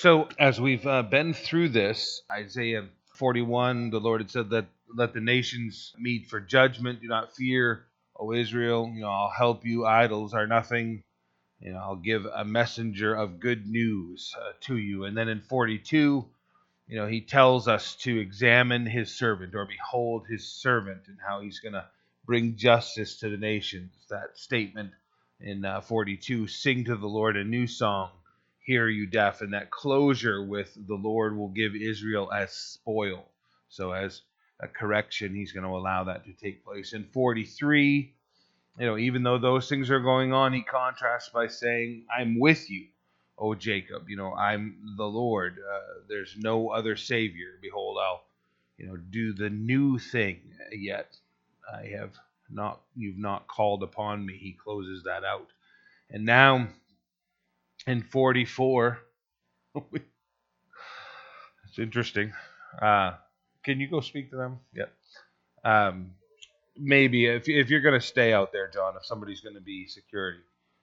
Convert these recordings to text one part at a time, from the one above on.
So, as we've uh, been through this, Isaiah 41, the Lord had said that let the nations meet for judgment. Do not fear, O Israel. You know, I'll help you. Idols are nothing. You know, I'll give a messenger of good news uh, to you. And then in 42, you know, he tells us to examine his servant or behold his servant and how he's going to bring justice to the nations. That statement in uh, 42 sing to the Lord a new song, hear you deaf. And that closure with the Lord will give Israel as spoil. So, as a correction, he's going to allow that to take place. In 43, you know, even though those things are going on, he contrasts by saying, I'm with you, O Jacob. You know, I'm the Lord. Uh, there's no other Savior. Behold, I'll, you know, do the new thing yet. I have not, you've not called upon me. He closes that out. And now in 44, it's interesting. Uh, can you go speak to them? Yep. Um, maybe if, if you're going to stay out there, John, if somebody's going to be security.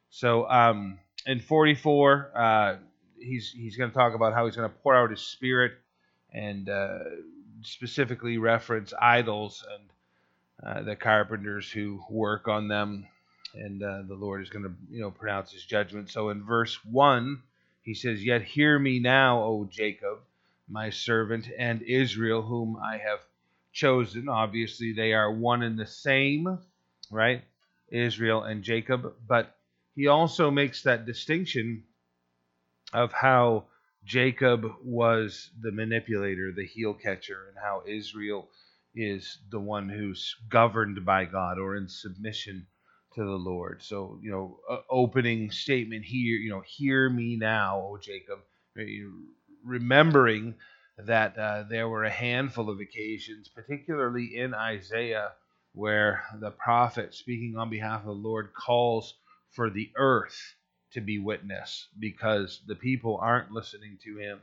So um, in 44, uh, he's he's going to talk about how he's going to pour out his spirit and uh, specifically reference idols and uh, the carpenters who work on them, and uh, the Lord is going to you know pronounce his judgment. So in verse one, he says, "Yet hear me now, O Jacob, my servant, and Israel, whom I have." chosen. Obviously, they are one and the same, right? Israel and Jacob. But he also makes that distinction of how Jacob was the manipulator, the heel catcher, and how Israel is the one who's governed by God or in submission to the Lord. So, you know, opening statement here, you know, hear me now, O Jacob, remembering that uh, there were a handful of occasions, particularly in Isaiah, where the prophet, speaking on behalf of the Lord, calls for the earth to be witness because the people aren't listening to him,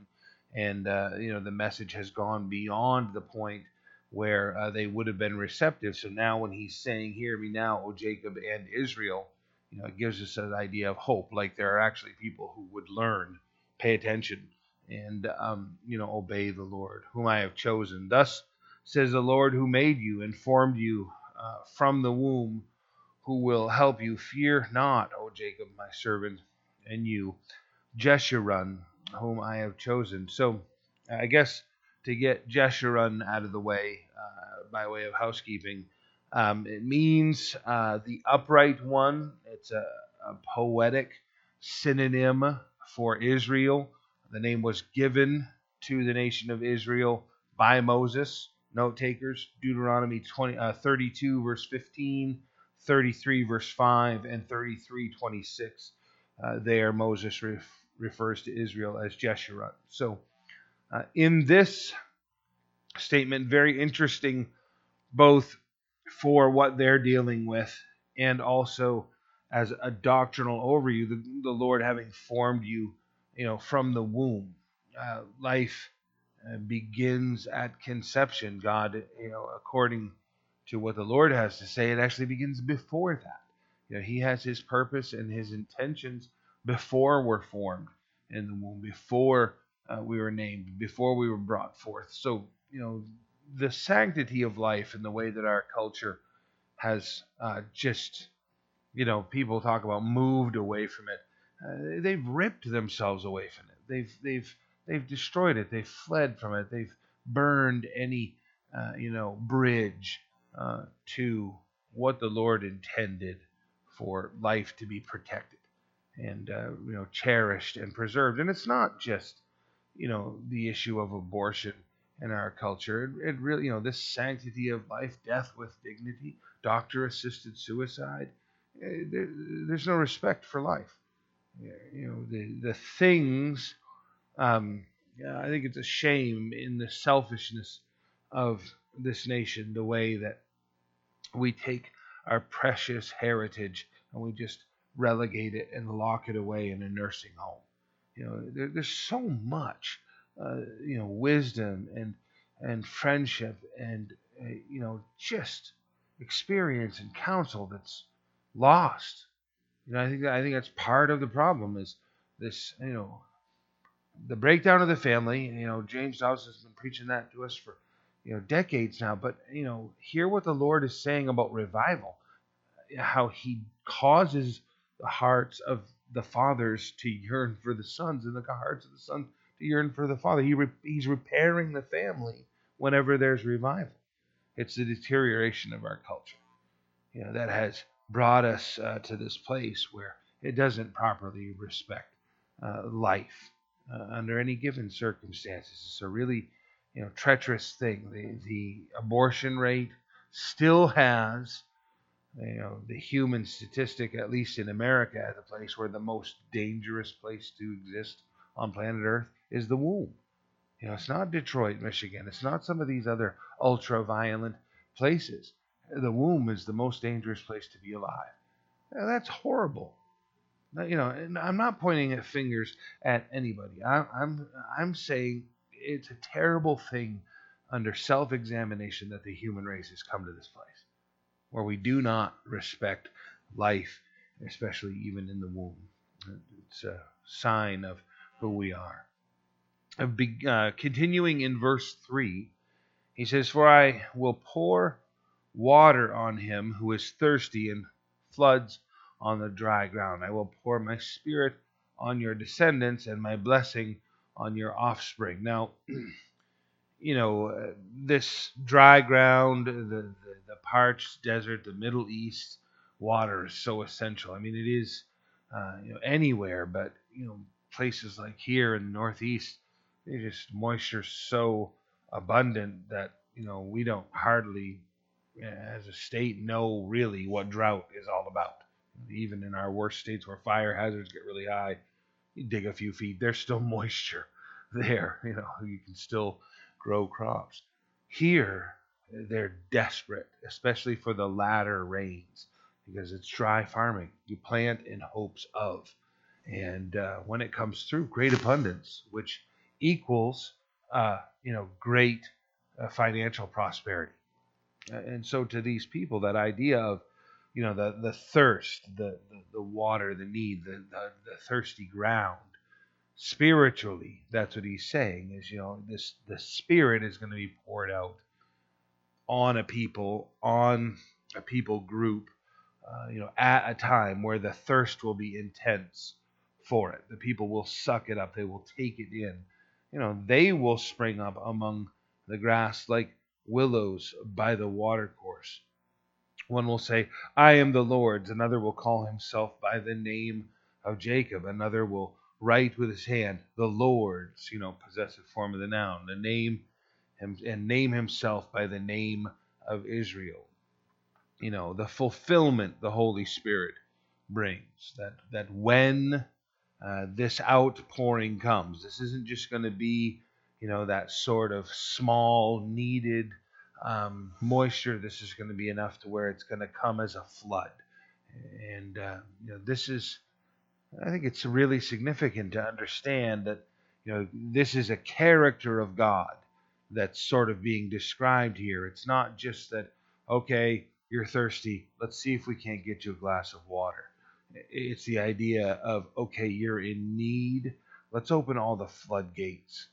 and uh, you know the message has gone beyond the point where uh, they would have been receptive. So now, when he's saying, "Hear me now, O Jacob and Israel," you know, it gives us an idea of hope. Like there are actually people who would learn, pay attention and um, you know obey the Lord, whom I have chosen. Thus says the Lord, who made you and formed you uh, from the womb, who will help you. Fear not, O Jacob, my servant, and you, Jeshurun, whom I have chosen. So, I guess to get Jeshurun out of the way uh, by way of housekeeping, um, it means uh, the upright one. It's a, a poetic synonym for Israel the name was given to the nation of Israel by Moses. Note takers, Deuteronomy 20, uh, 32, verse 15, 33, verse 5, and 33, 26. Uh, there, Moses ref- refers to Israel as Jeshurun. So, uh, in this statement, very interesting both for what they're dealing with and also as a doctrinal overview, the, the Lord having formed you you know, from the womb. Uh, life uh, begins at conception. God, you know, according to what the Lord has to say, it actually begins before that. You know, He has His purpose and His intentions before we're formed in the womb, before uh, we were named, before we were brought forth. So, you know, the sanctity of life and the way that our culture has uh, just, you know, people talk about moved away from it uh, they've ripped themselves away from it. They've they've they've destroyed it. They've fled from it. They've burned any uh, you know bridge uh, to what the Lord intended for life to be protected and uh, you know cherished and preserved. And it's not just you know the issue of abortion in our culture. It, it really you know this sanctity of life, death with dignity, doctor-assisted suicide. Eh, there, there's no respect for life you know the the things. Um, yeah, I think it's a shame in the selfishness of this nation, the way that we take our precious heritage and we just relegate it and lock it away in a nursing home. You know, there, there's so much, uh, you know, wisdom and and friendship and uh, you know just experience and counsel that's lost you know, I think I think that's part of the problem is this, you know, the breakdown of the family. You know, James Dobson has been preaching that to us for you know decades now. But you know, hear what the Lord is saying about revival, how He causes the hearts of the fathers to yearn for the sons, and the hearts of the sons to yearn for the father. He re- he's repairing the family whenever there's revival. It's the deterioration of our culture, you know, that has brought us uh, to this place where it doesn't properly respect uh, life uh, under any given circumstances. It's a really, you know, treacherous thing. The, the abortion rate still has, you know, the human statistic, at least in America, a place where the most dangerous place to exist on planet Earth is the womb. You know, it's not Detroit, Michigan. It's not some of these other ultra violent places. The womb is the most dangerous place to be alive. Now, that's horrible. You know, I'm not pointing at fingers at anybody. I, I'm I'm saying it's a terrible thing under self-examination that the human race has come to this place where we do not respect life, especially even in the womb. It's a sign of who we are. Uh, continuing in verse 3, he says, For I will pour water on him who is thirsty and floods on the dry ground. I will pour my spirit on your descendants and my blessing on your offspring. Now, you know, uh, this dry ground, the, the, the, parched desert, the Middle East, water is so essential. I mean, it is, uh, you know, anywhere, but, you know, places like here in the Northeast, it's just moisture so abundant that, you know, we don't hardly, as a state, know really what drought is all about even in our worst states where fire hazards get really high, you dig a few feet, there's still moisture there. You know, you can still grow crops. Here, they're desperate, especially for the latter rains, because it's dry farming. You plant in hopes of. And uh, when it comes through, great abundance, which equals, uh, you know, great uh, financial prosperity. And so to these people, that idea of you know the the thirst the the, the water the need the, the, the thirsty ground spiritually. That's what he's saying is you know this the spirit is going to be poured out on a people on a people group uh, you know at a time where the thirst will be intense for it. The people will suck it up. They will take it in. You know they will spring up among the grass like willows by the watercourse. One will say, I am the Lord's. Another will call himself by the name of Jacob. Another will write with his hand, the Lord's, you know, possessive form of the noun, the name and name himself by the name of Israel. You know, the fulfillment the Holy Spirit brings. That that when uh, this outpouring comes, this isn't just going to be, you know, that sort of small needed um, moisture, this is going to be enough to where it's going to come as a flood. And uh, you know, this is, I think it's really significant to understand that you know this is a character of God that's sort of being described here. It's not just that okay, you're thirsty, let's see if we can't get you a glass of water. It's the idea of okay, you're in need. Let's open all the floodgates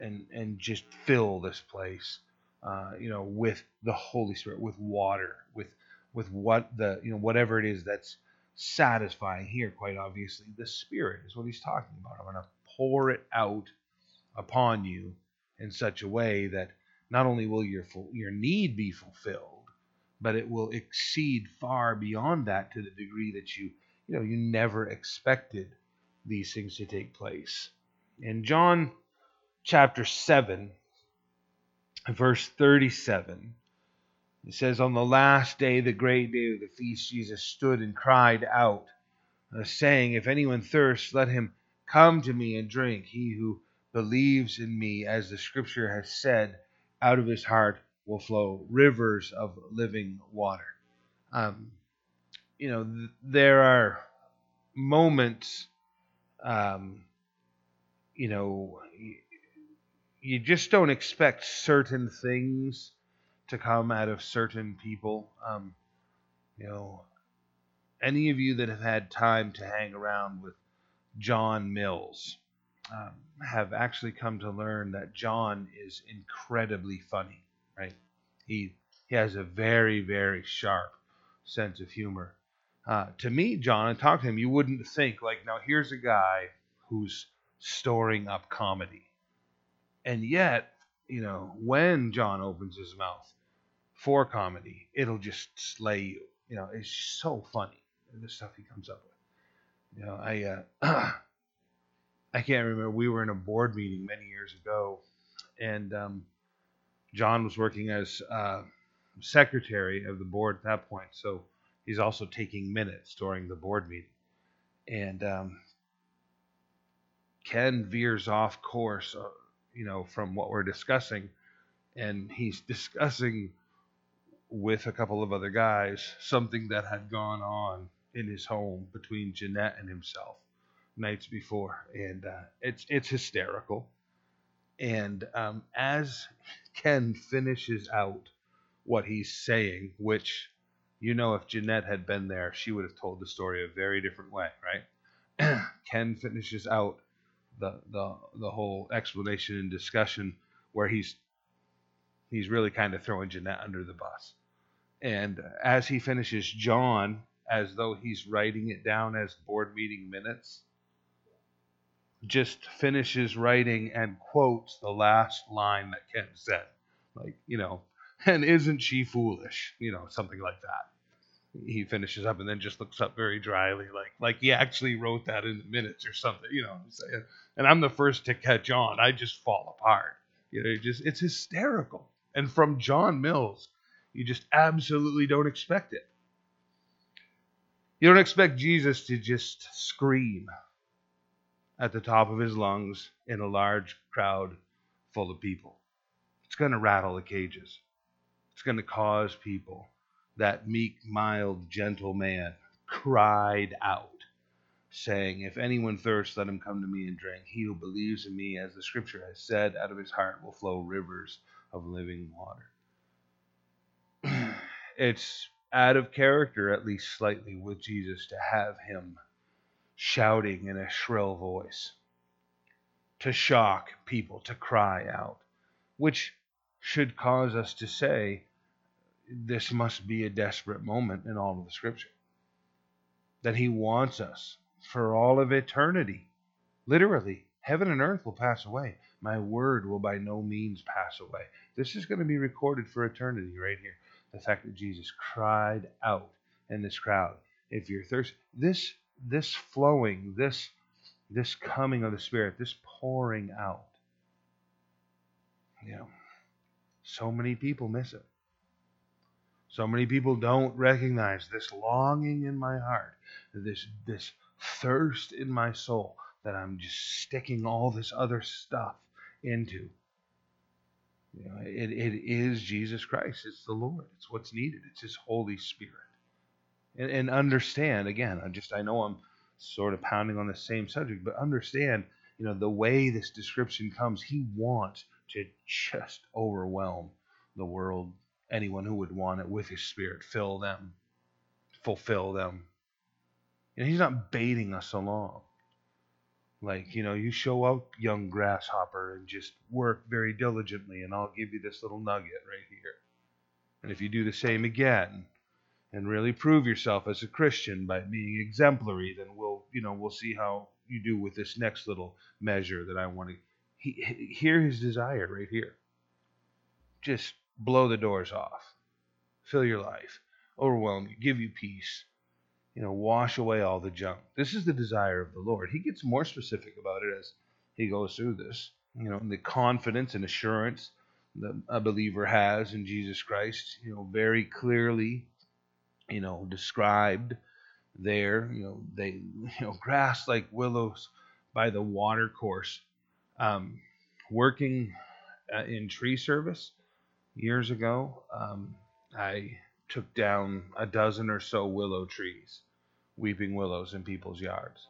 and and just fill this place uh, you know, with the Holy Spirit, with water, with with what the you know whatever it is that's satisfying here. Quite obviously, the Spirit is what he's talking about. I'm going to pour it out upon you in such a way that not only will your your need be fulfilled, but it will exceed far beyond that to the degree that you you know you never expected these things to take place. In John chapter 7 verse 37. It says, On the last day, the great day of the feast, Jesus stood and cried out, uh, saying, If anyone thirsts, let him come to me and drink. He who believes in me, as the scripture has said, out of his heart will flow rivers of living water. Um, you know, th- there are moments, um, you know, you just don't expect certain things to come out of certain people. Um, you know, any of you that have had time to hang around with John Mills, um, have actually come to learn that John is incredibly funny, right? He he has a very very sharp sense of humor. Uh, to me, John, and talk to him, you wouldn't think like, now here's a guy who's storing up comedy, and yet, you know, when John opens his mouth for comedy, it'll just slay you. You know, it's so funny the stuff he comes up with. You know, I uh, I can't remember. We were in a board meeting many years ago, and um, John was working as uh, secretary of the board at that point. So he's also taking minutes during the board meeting. And um, Ken veers off course, uh, you know, from what we're discussing, and he's discussing with a couple of other guys something that had gone on in his home between Jeanette and himself nights before, and uh, it's it's hysterical. And um, as Ken finishes out what he's saying, which you know, if Jeanette had been there, she would have told the story a very different way, right? Ken finishes out the the the whole explanation and discussion where he's he's really kind of throwing Jeanette under the bus. And as he finishes, John, as though he's writing it down as board meeting minutes, just finishes writing and quotes the last line that Ken said. Like, you know, and isn't she foolish? You know, something like that. He finishes up and then just looks up very dryly, like like he actually wrote that in the minutes or something, you know. I'm Saying and I'm the first to catch on. I just fall apart. You know, it just it's hysterical. And from John Mills, you just absolutely don't expect it. You don't expect Jesus to just scream at the top of his lungs in a large crowd full of people. It's going to rattle the cages. It's going to cause people, that meek, mild, gentle man cried out, saying, If anyone thirsts, let him come to me and drink. He who believes in me, as the scripture has said, out of his heart will flow rivers of living water. It's out of character, at least slightly, with Jesus to have him shouting in a shrill voice, to shock people, to cry out, which should cause us to say, this must be a desperate moment in all of the scripture. That he wants us for all of eternity. Literally, heaven and earth will pass away. My word will by no means pass away. This is going to be recorded for eternity right here. The fact that Jesus cried out in this crowd. If you're thirsty, this this flowing, this this coming of the Spirit, this pouring out. You know, so many people miss it. So many people don't recognize this longing in my heart, this this thirst in my soul that I'm just sticking all this other stuff into. You know, it, it is Jesus Christ. It's the Lord. It's what's needed. It's His Holy Spirit and, and understand again i just i know i'm sort of pounding on the same subject but understand you know the way this description comes he wants to just overwhelm the world anyone who would want it with his spirit fill them fulfill them and he's not baiting us along like you know you show up young grasshopper and just work very diligently and i'll give you this little nugget right here and if you do the same again and really prove yourself as a Christian by being exemplary, then we'll, you know, we'll see how you do with this next little measure that I want to. He, hear his desire right here. Just blow the doors off, fill your life, overwhelm you, give you peace, you know, wash away all the junk. This is the desire of the Lord. He gets more specific about it as he goes through this. You know, the confidence and assurance that a believer has in Jesus Christ, you know, very clearly you know, described there. You know, they, you know, grass like willows by the water course. Um, working uh, in tree service years ago, um, I took down a dozen or so willow trees, weeping willows in people's yards,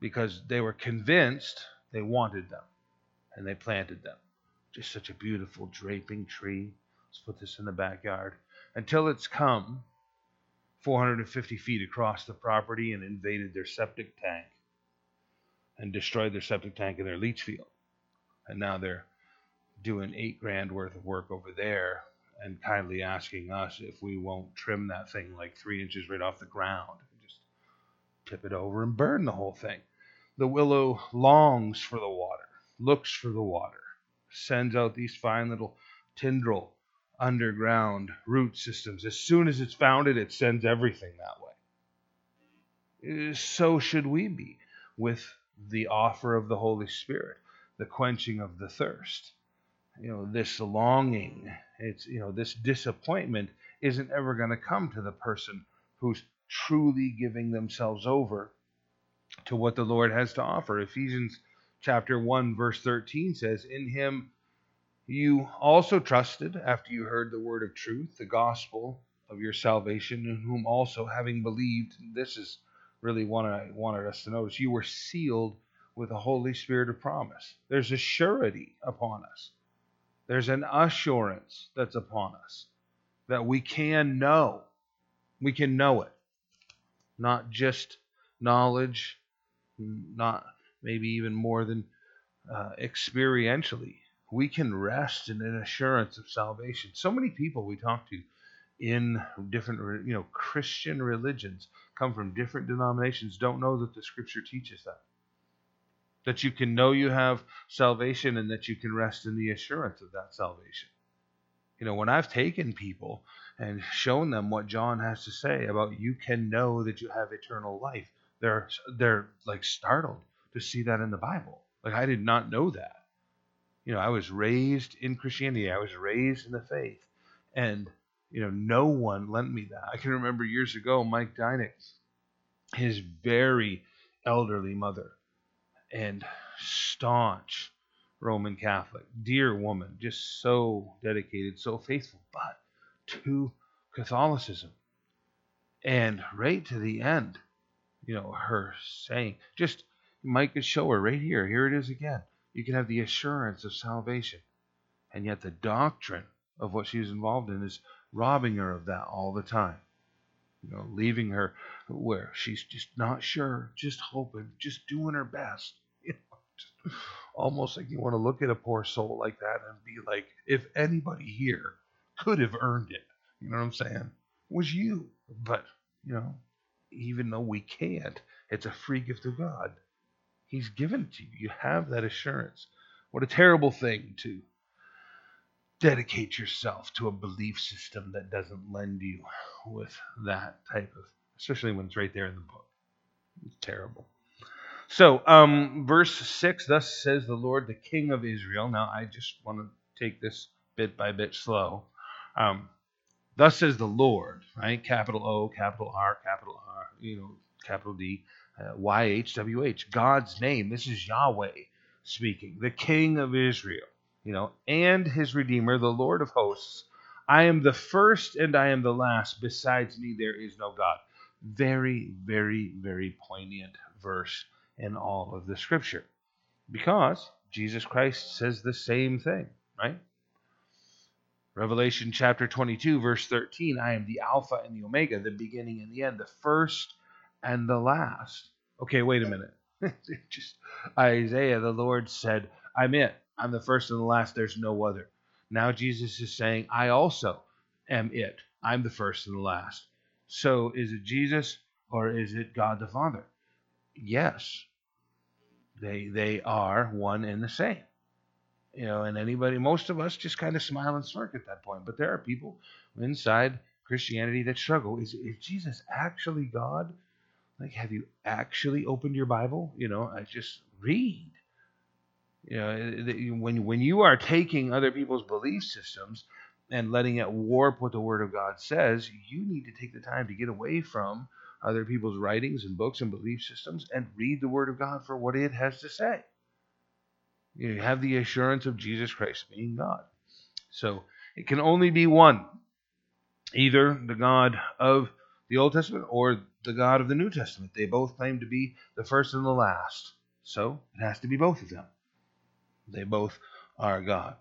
because they were convinced they wanted them, and they planted them. Just such a beautiful draping tree. Let's put this in the backyard until it's come 450 feet across the property and invaded their septic tank. and destroyed their septic tank and their leach field. And now they're doing eight grand worth of work over there and kindly asking us if we won't trim that thing like three inches right off the ground. and Just tip it over and burn the whole thing. The willow longs for the water, looks for the water, sends out these fine little tendril underground root systems. As soon as it's founded, it sends everything that way. Eh, so should we be with the offer of the Holy Spirit, the quenching of the thirst. You know, this longing, it's, you know, this disappointment isn't ever going to come to the person who's truly giving themselves over to what the Lord has to offer. Ephesians chapter 1 verse 13 says, "In him you also trusted after you heard the word of truth, the gospel of your salvation, in whom also having believed, this is really what I wanted us to notice, you were sealed with the Holy Spirit of promise. There's a surety upon us. There's an assurance that's upon us that we can know. We can know it. Not just knowledge, not maybe even more than uh, experientially. We can rest in an assurance of salvation. So many people we talk to in different, you know, Christian religions come from different denominations don't know that the Scripture teaches that. That you can know you have salvation and that you can rest in the assurance of that salvation. You know, when I've taken people and shown them what John has to say about you can know that you have eternal life, they're they're like startled to see that in the Bible. Like I did not know that. You know, I was raised in Christianity. I was raised in the faith, and you know, no one lent me that. I can remember years ago, Mike Dynick, his very elderly mother, and staunch Roman Catholic, dear woman, just so dedicated, so faithful, but to Catholicism. And right to the end, you know, her saying, just Mike could show her right here. Here it is again. You can have the assurance of salvation. And yet the doctrine of what she involved in is robbing her of that all the time. You know, leaving her where she's just not sure, just hoping, just doing her best. Almost like you want to look at a poor soul like that and be like, if anybody here could have earned it, you know what I'm saying? Was you. But, you know, even though we can't, it's a free gift of God. He's given it to you. You have that assurance. What a terrible thing to dedicate yourself to a belief system that doesn't lend you with that type of, especially when it's right there in the book. It's terrible. So, um, verse 6 Thus says the Lord, the King of Israel. Now, I just want to take this bit by bit slow. Um, Thus says the Lord, right? Capital O, capital R, capital R, you know, capital D, uh, Y H W H. God's name. This is Yahweh speaking, the King of Israel, you know, and his Redeemer, the Lord of hosts. I am the first and I am the last. Besides me, there is no God. Very, very, very poignant verse in all of the scripture because Jesus Christ says the same thing, right? Revelation chapter 22, verse 13 I am the Alpha and the Omega, the beginning and the end, the first and the last. Okay, wait a minute. Just Isaiah, the Lord said, I'm it. I'm the first and the last. There's no other. Now Jesus is saying, I also am it. I'm the first and the last. So is it Jesus or is it God the Father? Yes. They they are one and the same you know, and anybody, most of us just kind of smile and smirk at that point. But there are people inside Christianity that struggle. Is, is Jesus actually God? Like, have you actually opened your Bible? You know, I just read. You know, eh, when when you are taking other people's belief systems and letting it warp what the Word of God says, you need to take the time to get away from other people's writings and books and belief systems and read the Word of God for what it has to say. You have the assurance of Jesus Christ being God. So it can only be one either the God of the Old Testament or the God of the New Testament. They both claim to be the first and the last. So it has to be both of them. They both are God.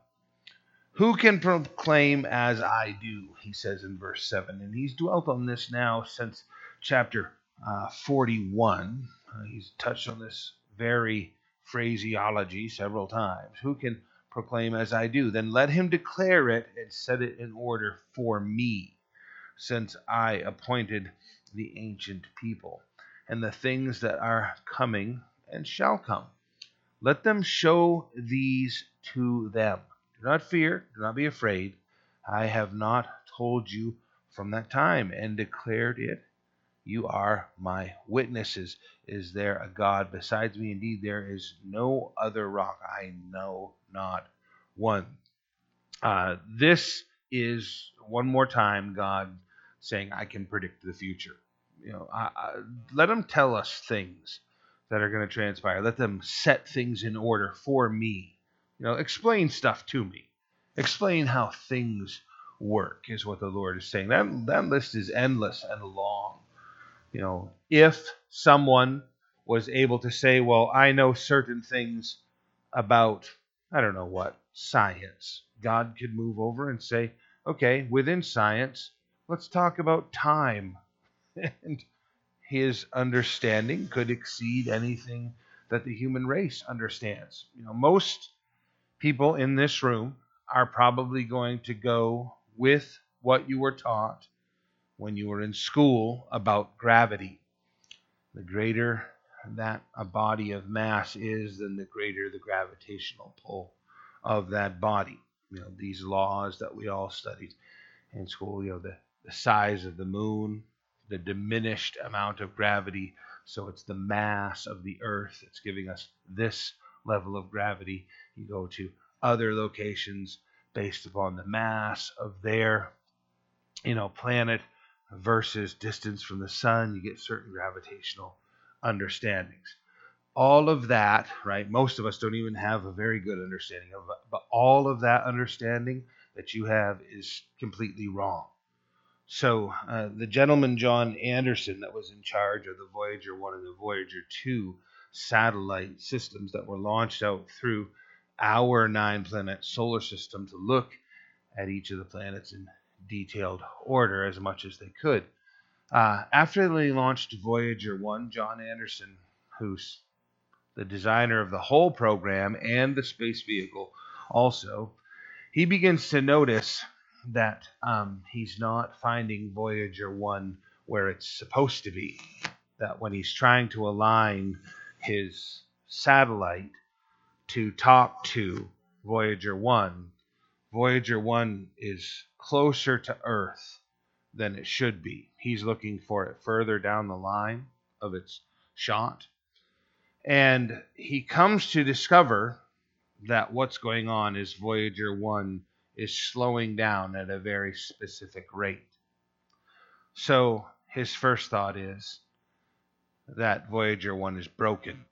Who can proclaim as I do? He says in verse 7. And he's dwelt on this now since chapter uh, 41. Uh, he's touched on this very phraseology several times. Who can proclaim as I do? Then let him declare it and set it in order for me, since I appointed the ancient people and the things that are coming and shall come. Let them show these to them. Do not fear, do not be afraid. I have not told you from that time and declared it. You are my witnesses. Is there a God besides me? Indeed, there is no other rock. I know not one. Uh, this is one more time God saying, I can predict the future. You know, I, I, let them tell us things that are going to transpire. Let them set things in order for me. You know, explain stuff to me. Explain how things work is what the Lord is saying. That that list is endless and long. You know, if someone was able to say, "Well, I know certain things about I don't know what science," God could move over and say, "Okay, within science, let's talk about time." and his understanding could exceed anything that the human race understands. You know, most people in this room are probably going to go with what you were taught when you were in school about gravity. The greater that a body of mass is, then the greater the gravitational pull of that body. You know, these laws that we all studied in school, you know, the, the size of the moon, the diminished amount of gravity. So it's the mass of the Earth that's giving us this level of gravity. You go to other locations based upon the mass of their you know planet versus distance from the sun. You get certain gravitational understandings. All of that, right? Most of us don't even have a very good understanding of but all of that understanding that you have is completely wrong. So uh, the gentleman John Anderson that was in charge of the Voyager 1 and the Voyager 2 satellite systems that were launched out through our nine planet solar system to look at each of the planets in detailed order as much as they could. Uh, after they launched Voyager 1, John Anderson, who's the designer of the whole program and the space vehicle, also, he begins to notice that um, he's not finding Voyager 1 where it's supposed to be. That when he's trying to align his satellite to talk to Voyager 1, Voyager 1 is closer to Earth than it should be. He's looking for it further down the line of its shot. And he comes to discover that what's going on is Voyager 1 is slowing down at a very specific rate. So his first thought is that Voyager 1 is broken,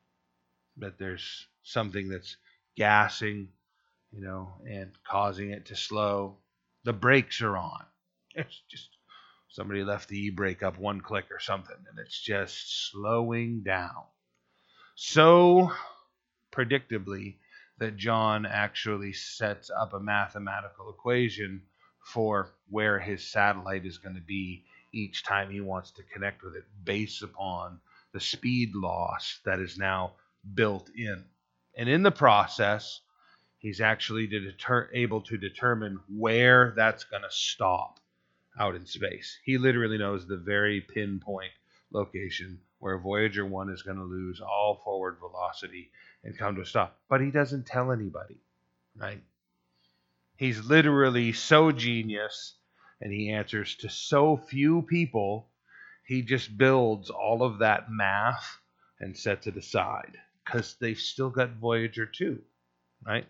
that there's something that's gassing, you know, and causing it to slow. The brakes are on. It's just somebody left the e brake up one click or something, and it's just slowing down. So predictably, that John actually sets up a mathematical equation for where his satellite is going to be each time he wants to connect with it based upon the speed loss that is now built in. And in the process, he's actually to deter- able to determine where that's going to stop out in space. He literally knows the very pinpoint location where Voyager 1 is going to lose all forward velocity and come to a stop. But he doesn't tell anybody, right? He's literally so genius and he answers to so few people, he just builds all of that math and sets it aside because they've still got Voyager 2, right?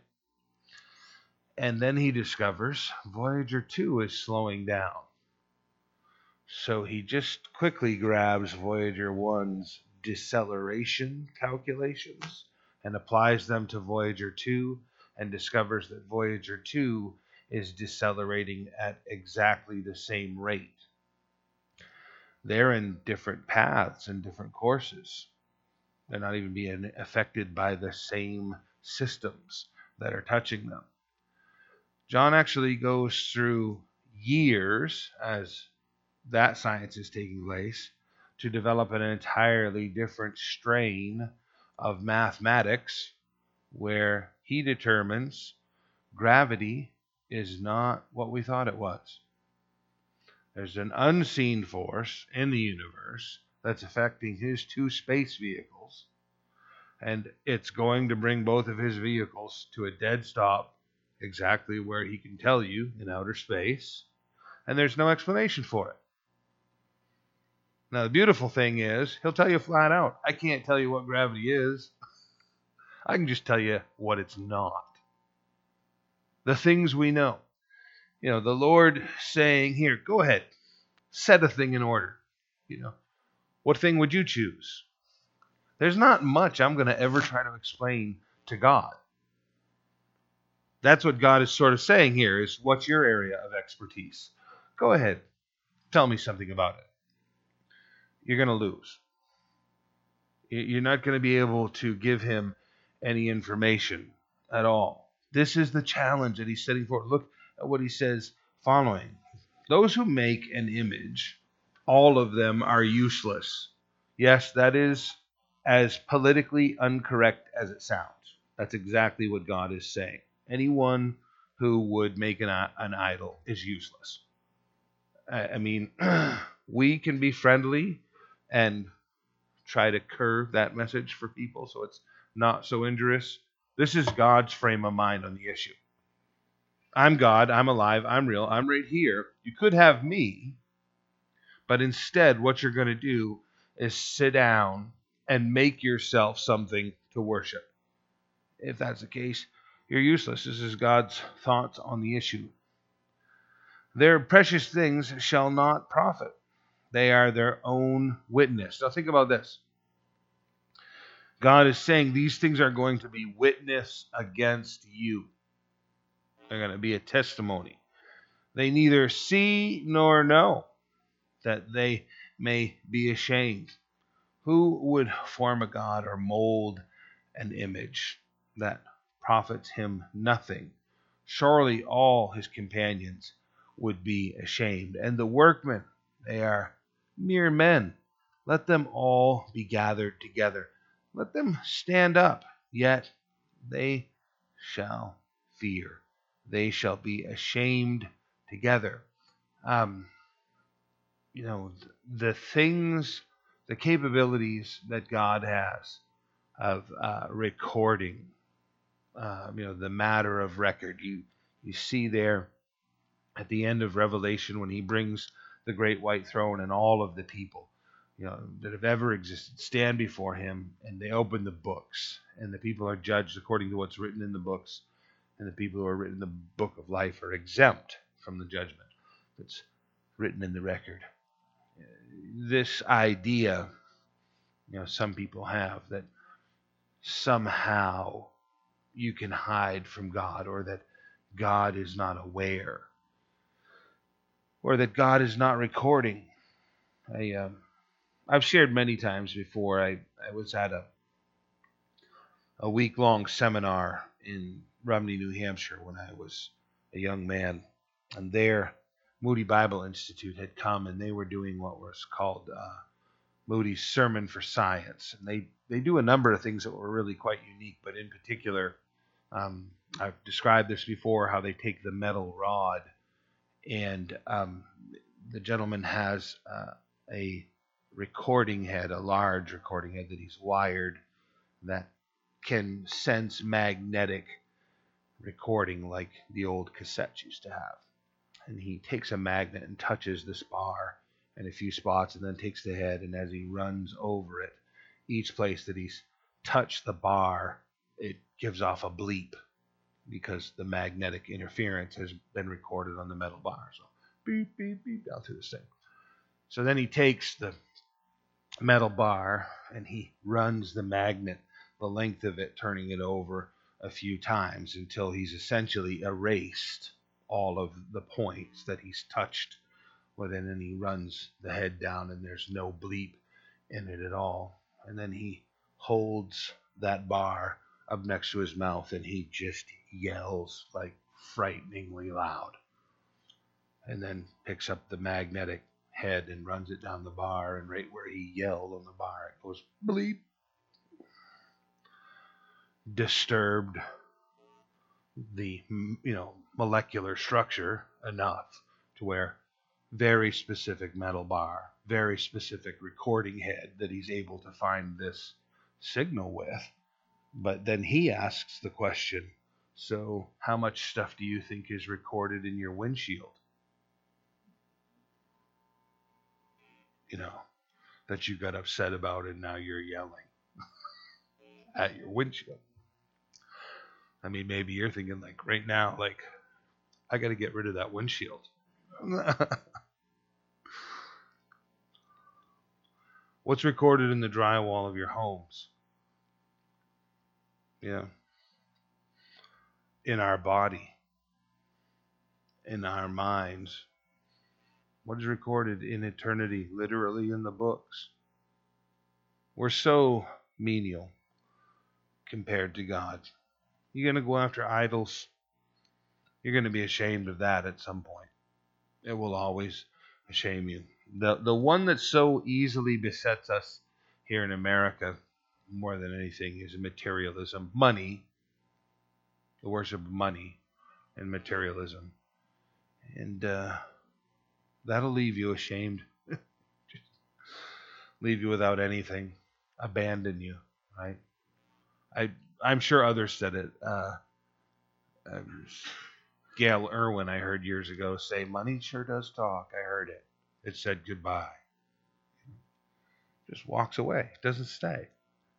And then he discovers Voyager 2 is slowing down. So he just quickly grabs Voyager 1's deceleration calculations and applies them to Voyager 2 and discovers that Voyager 2 is decelerating at exactly the same rate. They're in different paths and different courses. They're not even being affected by the same systems that are touching them. John actually goes through years as that science is taking place to develop an entirely different strain of mathematics where he determines gravity is not what we thought it was. There's an unseen force in the universe that's affecting his two space vehicles, and it's going to bring both of his vehicles to a dead stop exactly where he can tell you in outer space, and there's no explanation for it. Now, the beautiful thing is, he'll tell you flat out I can't tell you what gravity is. I can just tell you what it's not. The things we know. You know, the Lord saying, Here, go ahead, set a thing in order. You know, what thing would you choose? There's not much I'm going to ever try to explain to God. That's what God is sort of saying here is what's your area of expertise? Go ahead. Tell me something about it. You're going to lose. You're not going to be able to give him any information at all. This is the challenge that he's setting forth. Look at what he says following. Those who make an image, all of them are useless. Yes, that is as politically incorrect as it sounds. That's exactly what God is saying. Anyone who would make an, an idol is useless. I, I mean, we can be friendly and try to curve that message for people so it's not so injurious. This is God's frame of mind on the issue. I'm God, I'm alive, I'm real, I'm right here. You could have me, but instead, what you're going to do is sit down and make yourself something to worship. If that's the case, you're useless. This is God's thoughts on the issue. Their precious things shall not profit, they are their own witness. Now, think about this. God is saying these things are going to be witness against you. They're going to be a testimony. They neither see nor know that they may be ashamed. Who would form a God or mold an image that profits him nothing? Surely all his companions would be ashamed. And the workmen, they are mere men. Let them all be gathered together. Let them stand up, yet they shall fear. They shall be ashamed together. Um, you know, the things, the capabilities that God has of uh, recording, uh, you know, the matter of record. You you see there at the end of Revelation when he brings the great white throne and all of the people you know, that have ever existed stand before him and they open the books. And the people are judged according to what's written in the books. And the people who are written in the book of life are exempt from the judgment that's written in the record. This idea you know some people have that somehow you can hide from God or that God is not aware or that God is not recording I um, I've shared many times before. I, I was at a a week long seminar in Rumney, New Hampshire when I was a young man, and there Moody Bible Institute had come and they were doing what was called uh, Moody's Sermon for Science, and they they do a number of things that were really quite unique, but in particular. Um, I've described this before how they take the metal rod and um, the gentleman has uh, a recording head, a large recording head that he's wired that can sense magnetic recording like the old cassettes used to have. And he takes a magnet and touches this bar in a few spots and then takes the head and as he runs over it, each place that he's touched the bar, it gives off a bleep because the magnetic interference has been recorded on the metal bar. So beep, beep, beep down through this thing. So then he takes the metal bar and he runs the magnet the length of it, turning it over a few times until he's essentially erased all of the points that he's touched with it. And he runs the head down and there's no bleep in it at all. And then he holds that bar up next to his mouth and he just yells like frighteningly loud. And then picks up the magnetic head and runs it down the bar, and right where he yelled on the bar, it goes bleep. disturbed the you know molecular structure enough to where very specific metal bar, very specific recording head that he's able to find this signal with. But then he asks the question so, how much stuff do you think is recorded in your windshield? You know, that you got upset about and now you're yelling at your windshield. I mean, maybe you're thinking, like, right now, like, I got to get rid of that windshield. What's recorded in the drywall of your homes? Yeah. In our body, in our minds. What is recorded in eternity, literally in the books? We're so menial compared to God. You're going to go after idols. You're going to be ashamed of that at some point. It will always shame you. The the one that so easily besets us here in America more than anything is materialism, money, the worship of money and materialism. And uh, that'll leave you ashamed, leave you without anything, abandon you, right? I I'm sure others said it. Uh, um, Gayle Erwin, I heard years ago say, "Money sure does talk." I heard it. It said goodbye. Just walks away. Doesn't stay.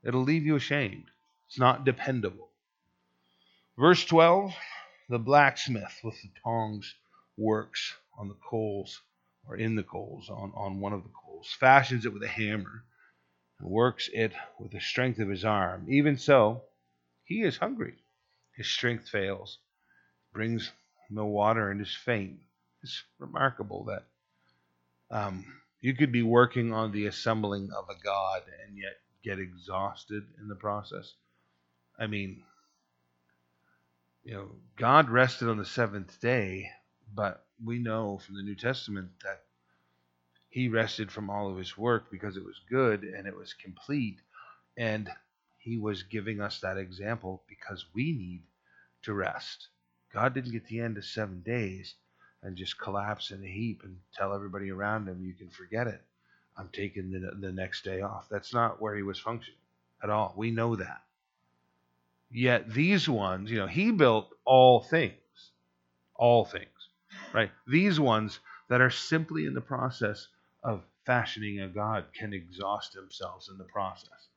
It'll leave you ashamed. It's not dependable. Verse 12 The blacksmith with the tongs works on the coals, or in the coals, on, on one of the coals, fashions it with a hammer, and works it with the strength of his arm. Even so, he is hungry. His strength fails, brings no water, and is faint. It's remarkable that um, you could be working on the assembling of a god and yet get exhausted in the process. I mean, you know, God rested on the seventh day, but we know from the New Testament that he rested from all of his work because it was good and it was complete. And he was giving us that example because we need to rest. God didn't get the end of seven days and just collapse in a heap and tell everybody around him, you can forget it. I'm taking the, the next day off. That's not where he was functioning at all. We know that. Yet these ones, you know, he built all things, all things, right? These ones that are simply in the process of fashioning a God can exhaust themselves in the process.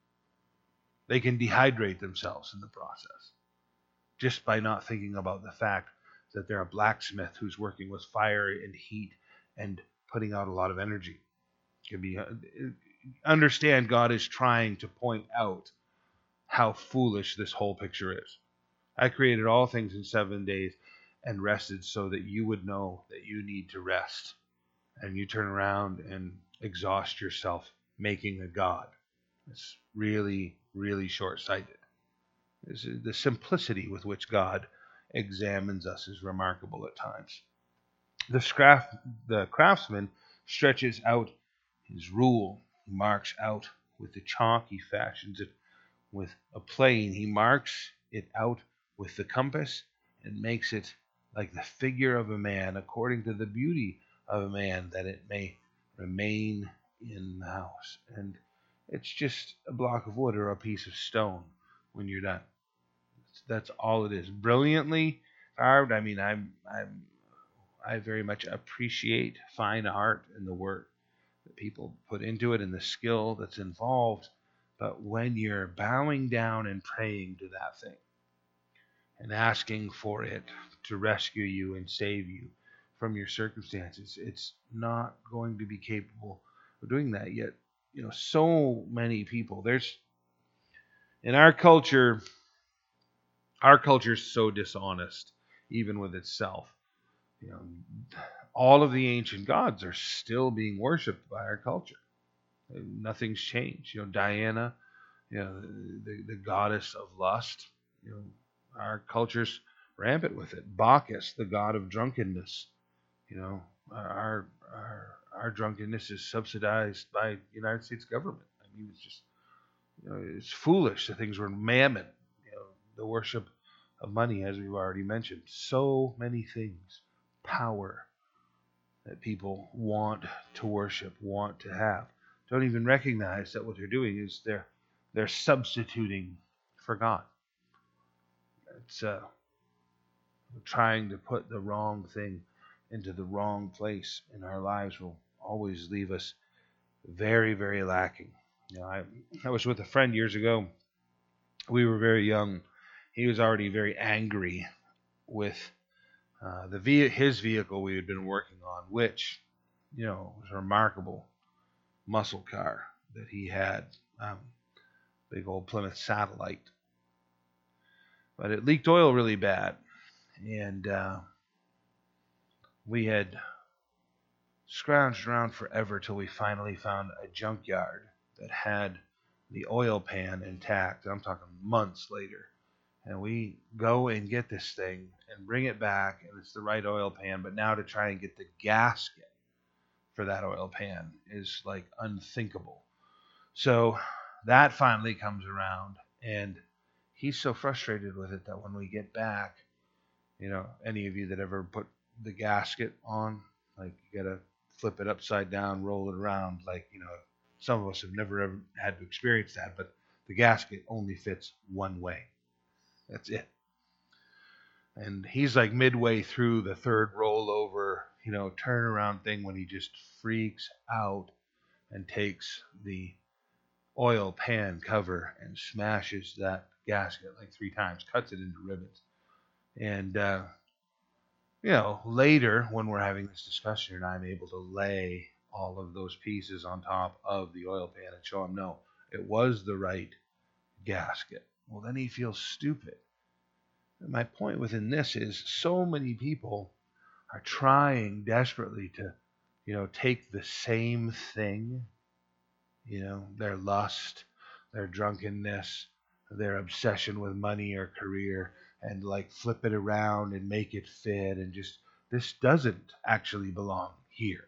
They can dehydrate themselves in the process just by not thinking about the fact that they're a blacksmith who's working with fire and heat and putting out a lot of energy. Can be uh, understand God is trying to point out how foolish this whole picture is. I created all things in seven days and rested so that you would know that you need to rest. And you turn around and exhaust yourself making a God. It's really, really short sighted. The simplicity with which God examines us is remarkable at times. The, scraf- the craftsman stretches out his rule. He marks out with the chalk. He fashions it with a plane. He marks it out with the compass and makes it like the figure of a man, according to the beauty of a man, that it may remain in the house. And it's just a block of wood or a piece of stone when you're done. That's all it is. Brilliantly carved. I mean, I'm I'm I very much appreciate fine art and the work that people put into it and the skill that's involved. But when you're bowing down and praying to that thing and asking for it to rescue you and save you from your circumstances, it's not going to be capable of doing that. Yet, you know, so many people, there's in our culture, our culture is so dishonest, even with itself. You know, all of the ancient gods are still being worshipped by our culture. Nothing's changed. You know, Diana, you know, the, the goddess of lust. You know, our culture's rampant with it. Bacchus, the god of drunkenness. You know, our our our drunkenness is subsidized by the United States government. I mean, it's just you know, it's foolish. The things were mammon you know, the worship of money, as we've already mentioned. So many things, power that people want to worship, want to have. Don't even recognize that what they're doing is they're they're substituting for God. It's uh, trying to put the wrong thing into the wrong place in our lives will always leave us very, very lacking. You know, I, I was with a friend years ago. We were very young. He was already very angry with uh, the ve- his vehicle we had been working on, which, you know, was a remarkable muscle car that he had, um, big old Plymouth Satellite. But it leaked oil really bad, and uh, we had scrounged around forever till we finally found a junkyard that had the oil pan intact. I'm talking months later. And we go and get this thing and bring it back, and it's the right oil pan. But now to try and get the gasket for that oil pan is like unthinkable. So that finally comes around, and he's so frustrated with it that when we get back, you know, any of you that ever put the gasket on, like you gotta flip it upside down, roll it around, like you know, some of us have never ever had to experience that, but the gasket only fits one way. That's it. And he's like midway through the third rollover, you know, turnaround thing when he just freaks out and takes the oil pan cover and smashes that gasket like three times, cuts it into ribbons. And, uh, you know, later when we're having this discussion and I'm able to lay all of those pieces on top of the oil pan and show him, no, it was the right gasket. Well, then he feels stupid. And my point within this is so many people are trying desperately to, you know, take the same thing, you know, their lust, their drunkenness, their obsession with money or career, and like flip it around and make it fit and just this doesn't actually belong here.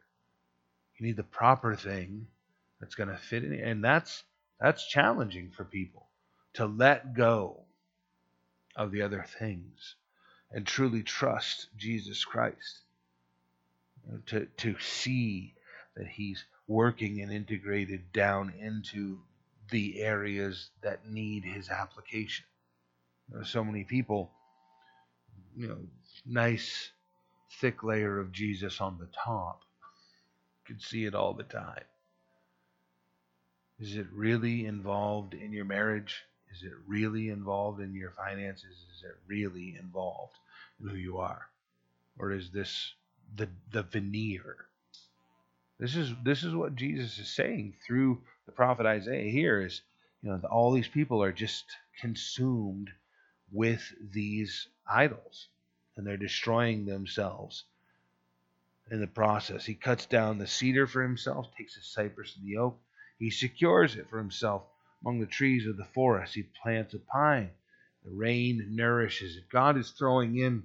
You need the proper thing that's going to fit in and that's that's challenging for people to let go of the other things and truly trust Jesus Christ. To to see that he's working and integrated down into the areas that need his application. There's so many people, you know, nice thick layer of Jesus on the top. You can see it all the time. Is it really involved in your marriage? Is it really involved in your finances? Is it really involved in who you are? Or is this the the veneer? This is this is what Jesus is saying through the prophet Isaiah here is you know all these people are just consumed with these idols and they're destroying themselves in the process. He cuts down the cedar for himself, takes the cypress and the oak. He secures it for himself among the trees of the forest. He plants a pine. The rain nourishes it. God is throwing in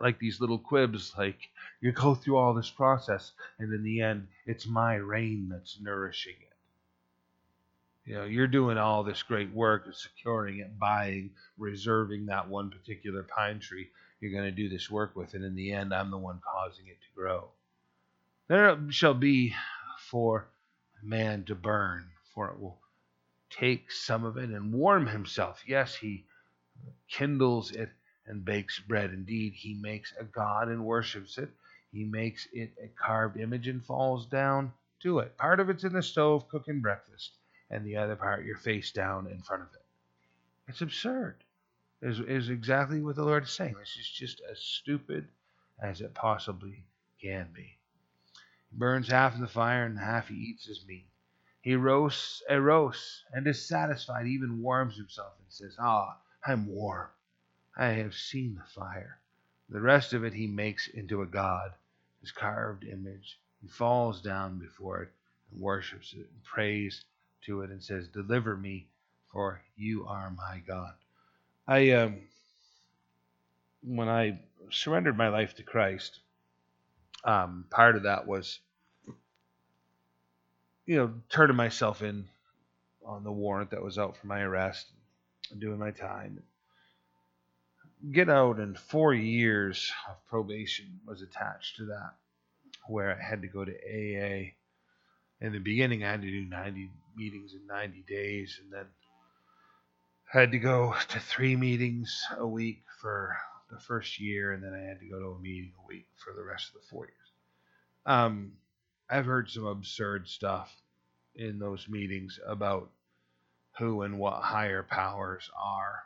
like these little quibs, like you go through all this process, and in the end, it's my rain that's nourishing it. You know, you're doing all this great work of securing it, buying, reserving that one particular pine tree you're going to do this work with, and in the end, I'm the one causing it to grow. There shall be for man to burn, for it will take some of it and warm himself. Yes, he kindles it and bakes bread. Indeed, he makes a god and worships it. He makes it a carved image and falls down to it. Part of it's in the stove cooking breakfast and the other part you're face down in front of it. It's absurd. Is is exactly what the Lord is saying. This is just as stupid as it possibly can be. He burns half in the fire and half he eats his meat. He roasts a roast and is satisfied, even warms himself and says, Ah, I'm warm. I have seen the fire. The rest of it he makes into a god, his carved image. He falls down before it and worships it and prays to it and says, Deliver me, for you are my God. I, um, when I surrendered my life to Christ, um, part of that was, you know, turning myself in on the warrant that was out for my arrest. doing my time. Get out, and four years of probation was attached to that, where I had to go to AA. In the beginning, I had to do 90 meetings in 90 days, and then had to go to three meetings a week for the first year, and then I had to go to a meeting a week for the rest of the four years. Um, I've heard some absurd stuff in those meetings about who and what higher powers are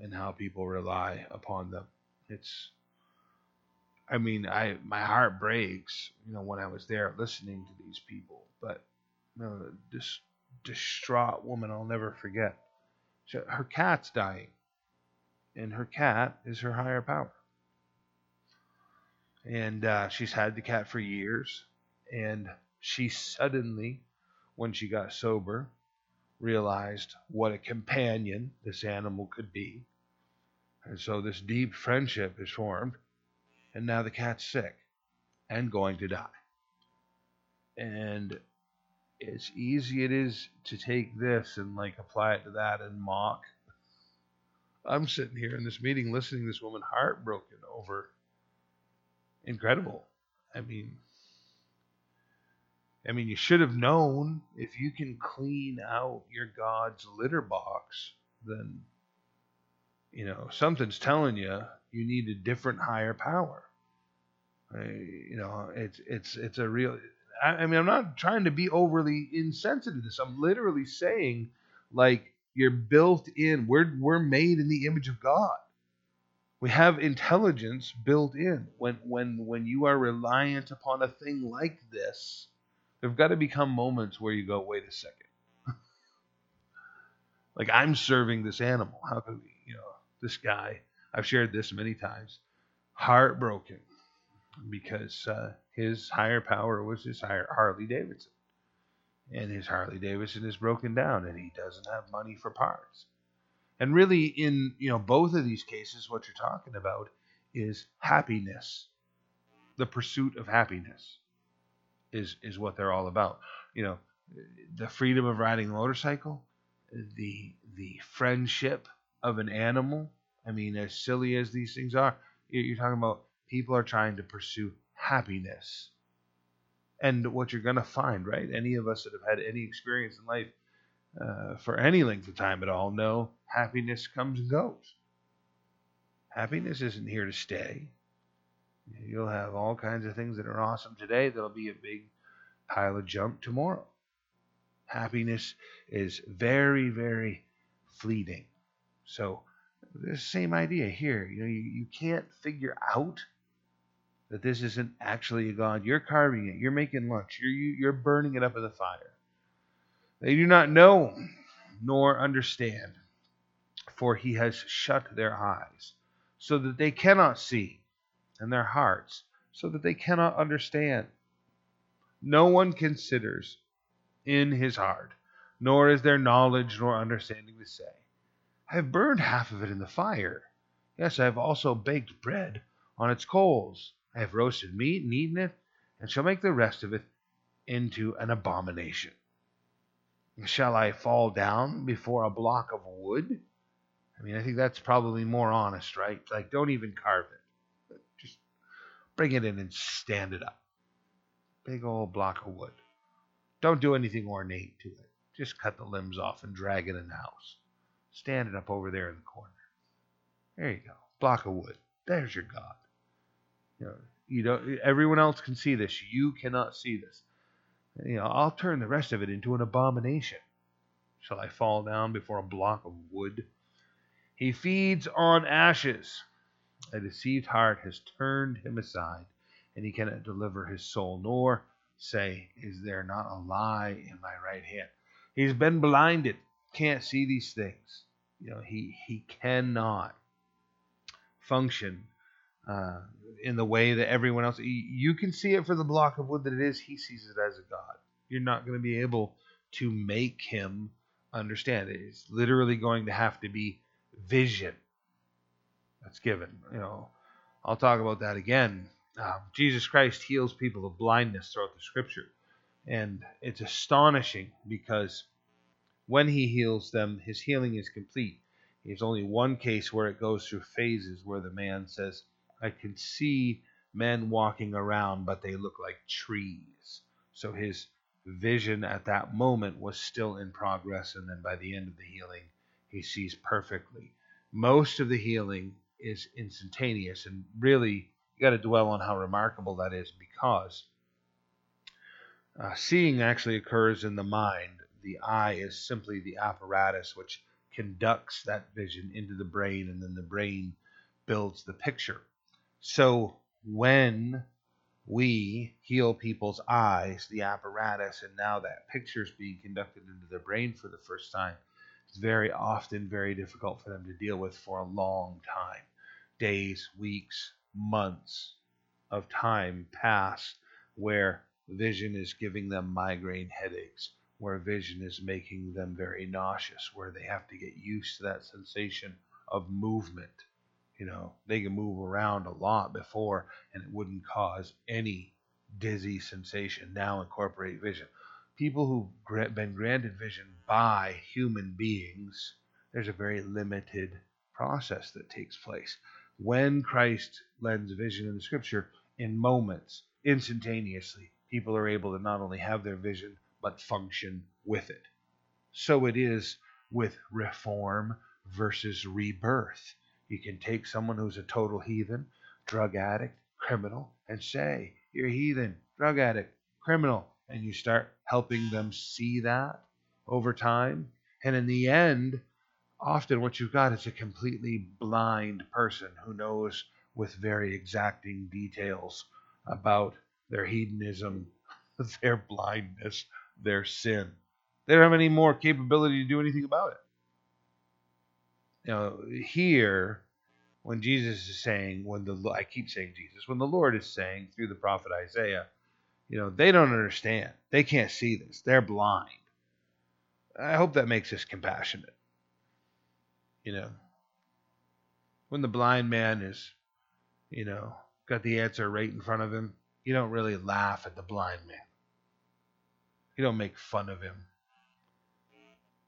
and how people rely upon them. It's I mean, I my heart breaks, you know, when I was there listening to these people. But you know, this distraught woman I'll never forget. She, her cat's dying, and her cat is her higher power. And uh, she's had the cat for years, and she suddenly, when she got sober, realized what a companion this animal could be. And so this deep friendship is formed, and now the cat's sick and going to die. And as easy it is to take this and like apply it to that and mock. I'm sitting here in this meeting listening to this woman heartbroken over incredible. I mean, I mean, you should have known if you can clean out your God's litter box, then, you know, something's telling you you need a different higher power. I, you know, it's it's it's a real. I, I mean, I'm not trying to be overly insensitive to this. I'm literally saying, like, you're built in. We're we're made in the image of God. We have intelligence built in. When when when you are reliant upon a thing like this There've got to become moments where you go, wait a second. like I'm serving this animal. How could we, you know, this guy, I've shared this many times, heartbroken because uh, his higher power was his higher Harley Davidson. And his Harley Davidson is broken down and he doesn't have money for parts. And really, in you know both of these cases, what you're talking about is happiness, the pursuit of happiness is is what they're all about. You know, the freedom of riding a motorcycle, the the friendship of an animal. I mean, as silly as these things are, you're talking about people are trying to pursue happiness. And what you're going to find, right? Any of us that have had any experience in life uh, for any length of time at all know happiness comes and goes. Happiness isn't here to stay. You'll have all kinds of things that are awesome today that'll be a big pile of junk tomorrow. Happiness is very, very fleeting. So, the same idea here. You know, you, you can't figure out that this isn't actually a God. You're carving it. You're making lunch. You're you, are you are burning it up in the fire. They do not know nor understand, for He has shut their eyes, so that they cannot see and their hearts so that they cannot understand. No one considers in his heart, nor is there knowledge nor understanding to say, I have burned half of it in the fire. Yes, I have also baked bread on its coals. I have roasted meat and eaten it, and shall make the rest of it into an abomination. Shall I fall down before a block of wood? I mean, I think that's probably more honest, right? Like, don't even carve it. Bring it in and stand it up. Big old block of wood. Don't do anything ornate to it. Just cut the limbs off and drag it in the house. Stand it up over there in the corner. There you go. Block of wood. There's your God. You know, you don't everyone else can see this. You cannot see this. You know, I'll turn the rest of it into an abomination. Shall I fall down before a block of wood? He feeds on ashes. A deceived heart has turned him aside, and he cannot deliver his soul, nor say, Is there not a lie in my right hand? He's been blinded, can't see these things. You know, he, he cannot function uh, in the way that everyone else. You can see it for the block of wood that it is. He sees it as a god. You're not going to be able to make him understand. It's literally going to have to be vision that's given. You know, I'll talk about that again. Um, Jesus Christ heals people of blindness throughout the Scripture, and it's astonishing because when He heals them, His healing is complete. There's only one case where it goes through phases where the man says, I can see men walking around, but they look like trees. So his vision at that moment was still in progress, and then by the end of the healing, he sees perfectly. Most of the healing is instantaneous, and really, you got to dwell on how remarkable that is because uh, seeing actually occurs in the mind. The eye is simply the apparatus which conducts that vision into the brain, and then the brain builds the picture. So when we heal people's eyes, the apparatus, and now that picture is being conducted into their brain for the first time, it's very often very difficult for them to deal with for a long time. Days, weeks, months of time pass where vision is giving them migraine headaches, where vision is making them very nauseous, where they have to get used to that sensation of movement you know, they can move around a lot before and it wouldn't cause any dizzy sensation. Now incorporate vision. People who've been granted vision by human beings, there's a very limited process that takes place. When Christ lends vision in the scripture, in moments, instantaneously, people are able to not only have their vision, but function with it. So it is with reform versus rebirth. You can take someone who's a total heathen, drug addict, criminal, and say, You're a heathen, drug addict, criminal. And you start helping them see that over time. And in the end, often what you've got is a completely blind person who knows with very exacting details about their hedonism, their blindness, their sin. They don't have any more capability to do anything about it. Know, here, when Jesus is saying, when the I keep saying Jesus, when the Lord is saying through the prophet Isaiah, you know, they don't understand. They can't see this. They're blind. I hope that makes us compassionate. You know, when the blind man is, you know, got the answer right in front of him, you don't really laugh at the blind man. You don't make fun of him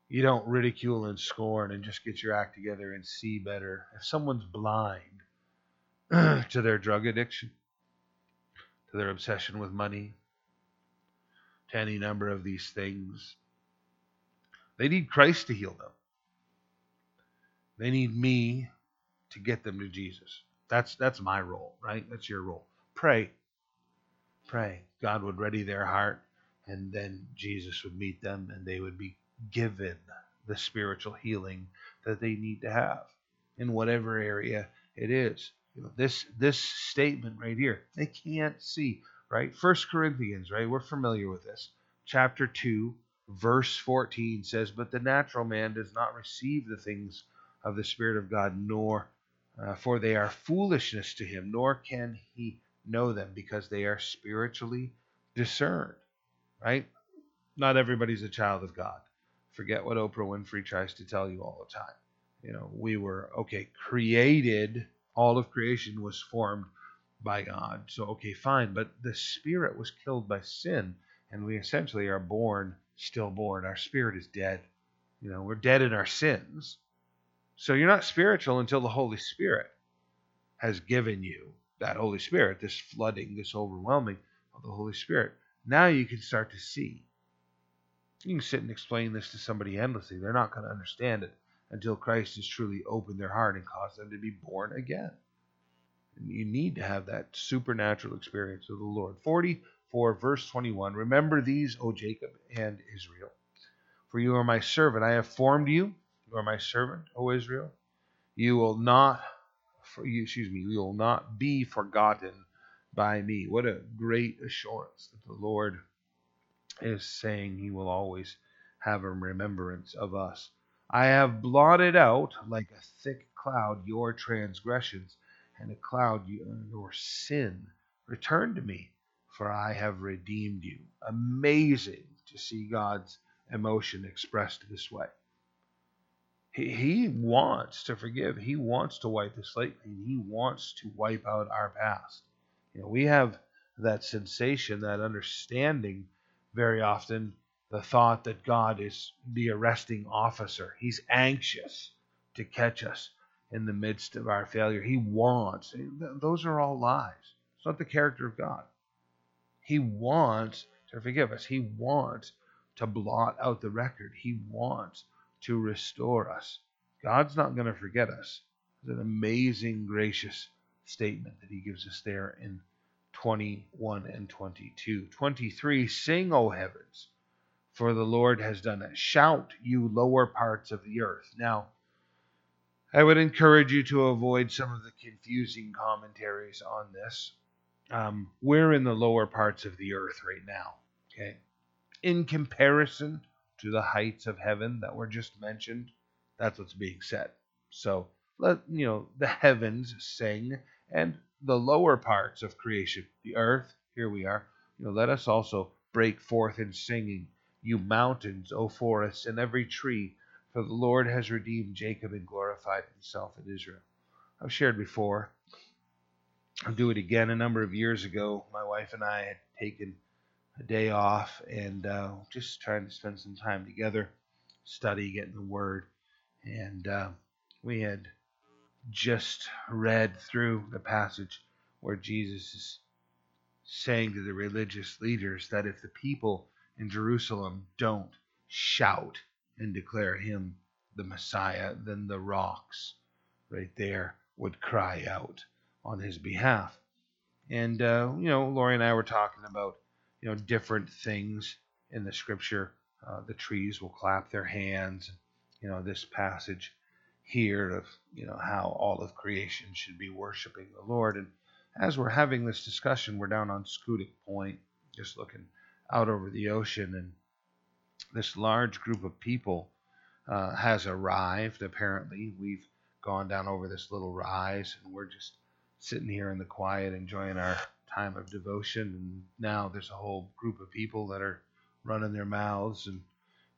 you don't ridicule and scorn and just get your act together and see better. If someone's blind to their drug addiction, to their obsession with money, to any number of these things, they need Christ to heal them. They need me to get them to Jesus. That's that's my role, right? That's your role. Pray. Pray. God would ready their heart and then Jesus would meet them and they would be given the spiritual healing that they need to have in whatever area it is. You know, this this statement right here, they can't see, right? First Corinthians, right? We're familiar with this. Chapter 2, verse 14 says, But the natural man does not receive the things of the Spirit of God, nor uh, for they are foolishness to him, nor can he know them because they are spiritually discerned. Right? Not everybody's a child of God. Forget what Oprah Winfrey tries to tell you all the time. You know, we were, okay, created, all of creation was formed by God. So, okay, fine. But the spirit was killed by sin, and we essentially are born, stillborn. Our spirit is dead. You know, we're dead in our sins. So you're not spiritual until the Holy Spirit has given you that Holy Spirit, this flooding, this overwhelming of the Holy Spirit. Now you can start to see. You can sit and explain this to somebody endlessly. They're not going to understand it until Christ has truly opened their heart and caused them to be born again. And you need to have that supernatural experience of the Lord. 44, verse 21 Remember these, O Jacob and Israel, for you are my servant. I have formed you. You are my servant, O Israel. You will not, for you, excuse me, you will not be forgotten by me. What a great assurance that the Lord is saying he will always have a remembrance of us. I have blotted out like a thick cloud your transgressions, and a cloud uh, your sin. Return to me, for I have redeemed you. Amazing to see God's emotion expressed this way. He, he wants to forgive. He wants to wipe the slate clean. He wants to wipe out our past. You know, we have that sensation, that understanding very often the thought that God is the arresting officer. He's anxious to catch us in the midst of our failure. He wants. Those are all lies. It's not the character of God. He wants to forgive us. He wants to blot out the record. He wants to restore us. God's not going to forget us. It's an amazing, gracious statement that he gives us there in 21 and 22. 23 Sing, O heavens, for the Lord has done it. Shout, you lower parts of the earth. Now, I would encourage you to avoid some of the confusing commentaries on this. Um, we're in the lower parts of the earth right now. Okay. In comparison to the heights of heaven that were just mentioned, that's what's being said. So let you know the heavens sing and the lower parts of creation, the earth, here we are. You know, let us also break forth in singing, you mountains, O forests, and every tree, for the Lord has redeemed Jacob and glorified himself in Israel. I've shared before. I'll do it again. A number of years ago, my wife and I had taken a day off and uh, just trying to spend some time together, study, getting the Word. And uh, we had just read through the passage where Jesus is saying to the religious leaders that if the people in Jerusalem don't shout and declare him the Messiah, then the rocks right there would cry out on his behalf. And, uh, you know, Lori and I were talking about, you know, different things in the scripture. Uh, the trees will clap their hands. You know, this passage here of you know how all of creation should be worshiping the Lord. And as we're having this discussion, we're down on Schoodic Point, just looking out over the ocean, and this large group of people uh, has arrived. Apparently, we've gone down over this little rise, and we're just sitting here in the quiet, enjoying our time of devotion. And now there's a whole group of people that are running their mouths and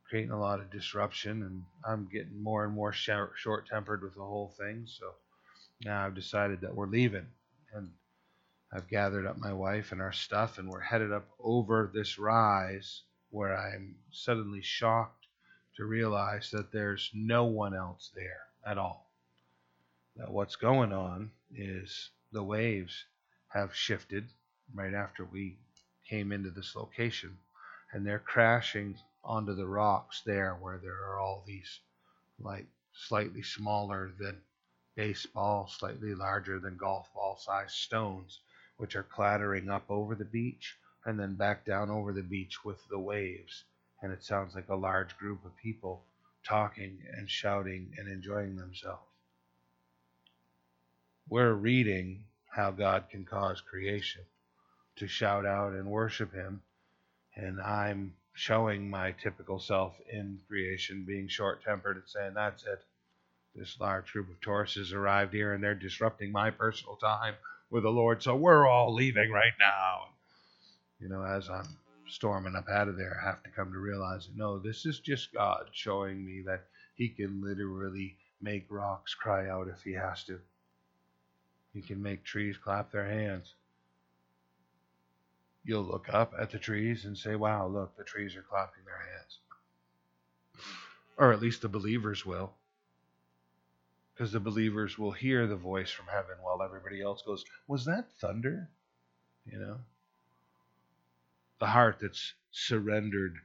creating a lot of disruption, and I'm getting more and more short tempered with the whole thing. So now I've decided that we're leaving, and I've gathered up my wife and our stuff, and we're headed up over this rise where I'm suddenly shocked to realize that there's no one else there at all. That what's going on is the waves have shifted right after we came into this location, and they're crashing onto the rocks there where there are all these like slightly smaller than baseball, slightly larger than golf ball sized stones, which are clattering up over the beach and then back down over the beach with the waves. And it sounds like a large group of people talking and shouting and enjoying themselves. We're reading how God can cause creation to shout out and worship Him. And I'm showing my typical self in creation, being short tempered and saying, That's it. This large group of tourists has arrived here and they're disrupting my personal time with the Lord, so we're all leaving right now. You know, as I'm storming up out of there, I have to come to realize that no, this is just God showing me that He can literally make rocks cry out if He has to. He can make trees clap their hands you'll look up at the trees and say, wow, look, the trees are clapping their hands. Or at least the believers will. Because the believers will hear the voice from heaven while everybody else goes, Was that thunder? You know? The heart that's surrendered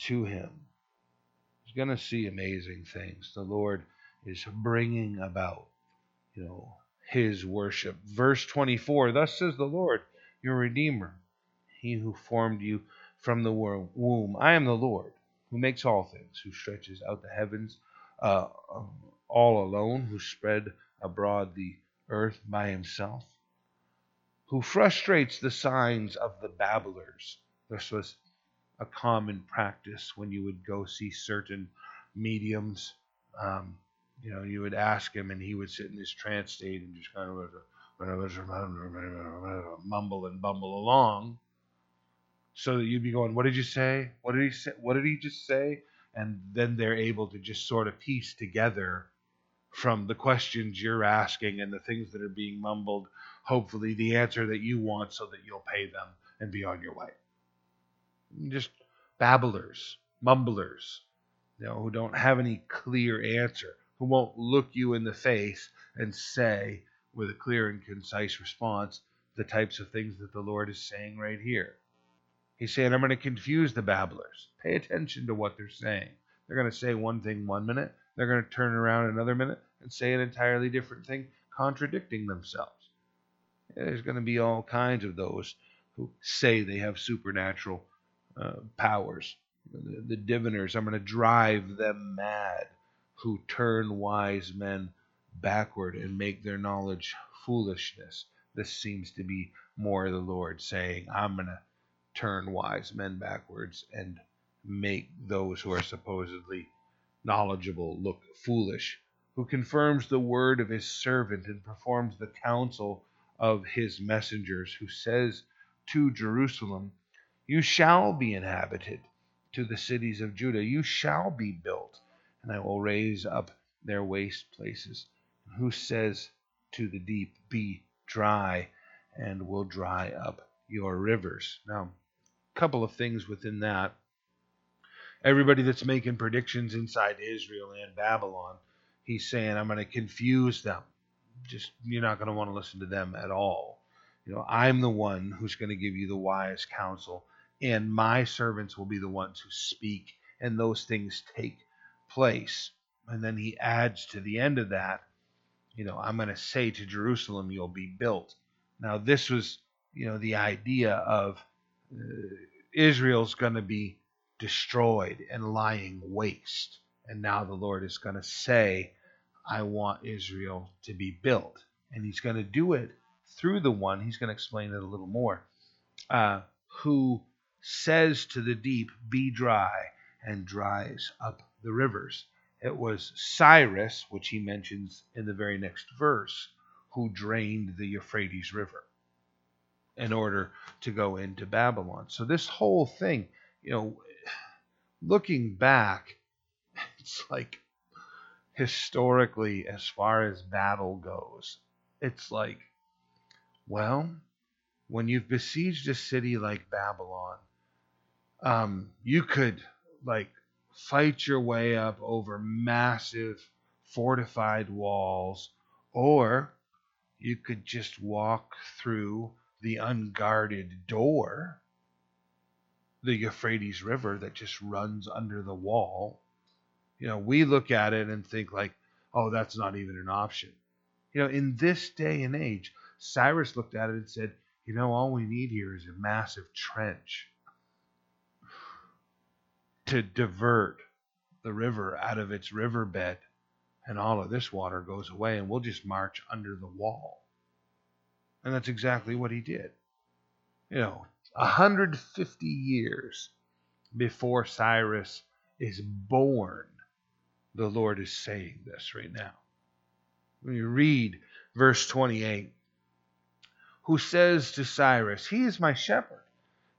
to Him is going to see amazing things. The Lord is bringing about, you know, His worship. Verse 24 Thus says the Lord, your Redeemer he who formed you from the womb. I am the Lord, who makes all things, who stretches out the heavens uh, all alone, who spread abroad the earth by himself, who frustrates the signs of the babblers. This was a common practice when you would go see certain mediums. Um, you know, you would ask him, and he would sit in this trance state and just kind of mumble and bumble along so that you'd be going, "What did you say? What did he say? What did he just say?" And then they're able to just sort of piece together from the questions you're asking and the things that are being mumbled, hopefully the answer that you want, so that you'll pay them and be on your way. Just babblers, mumblers, you know, who don't have any clear answer, who won't look you in the face and say, with a clear and concise response, the types of things that the Lord is saying right here. He's saying, I'm going to confuse the babblers. Pay attention to what they're saying. They're going to say one thing one minute, they're going to turn around another minute and say an entirely different thing, contradicting themselves. There's going to be all kinds of those who say they have supernatural uh, powers. The, the diviners, I'm going to drive them mad who turn wise men backward and make their knowledge foolishness. This seems to be more the Lord saying, I'm going to turn wise men backwards and make those who are supposedly knowledgeable look foolish, who confirms the word of his servant and performs the counsel of his messengers, who says to Jerusalem, You shall be inhabited, to the cities of Judah, You shall be built, and I will raise up their waste places. Who says to the deep, Be dry, and will dry up your rivers. Now, a couple of things within that. Everybody that's making predictions inside Israel and Babylon, he's saying, I'm going to confuse them just you're not going to want to listen to them at all. You know, I'm the one who's going to give you the wise counsel, and my servants will be the ones who speak, and those things take place. And then he adds to the end of that, you know, I'm going to say to Jerusalem, you'll be built. Now, this was, you know, the idea of uh, Israel's going to be destroyed and lying waste. And now the Lord is going to say, I want Israel to be built. And he's going to do it through the one, he's going to explain it a little more, uh, who says to the deep, Be dry, and dries up the rivers. It was Cyrus, which he mentions in the very next verse, who drained the Euphrates River in order to go into Babylon. So, this whole thing, you know, looking back, it's like historically, as far as battle goes, it's like, well, when you've besieged a city like Babylon, um, you could like fight your way up over massive fortified walls, or you could just walk through the unguarded door, the Euphrates River that just runs under the wall you know, we look at it and think like, oh, that's not even an option. You know, in this day and age, Cyrus looked at it and said, you know, all we need here is a massive trench to divert the river out of its riverbed, and all of this water goes away, and we'll just march under the wall. And that's exactly what he did. You know, 150 years before Cyrus is born, the Lord is saying this right now. When you read verse 28, who says to Cyrus, He is my shepherd,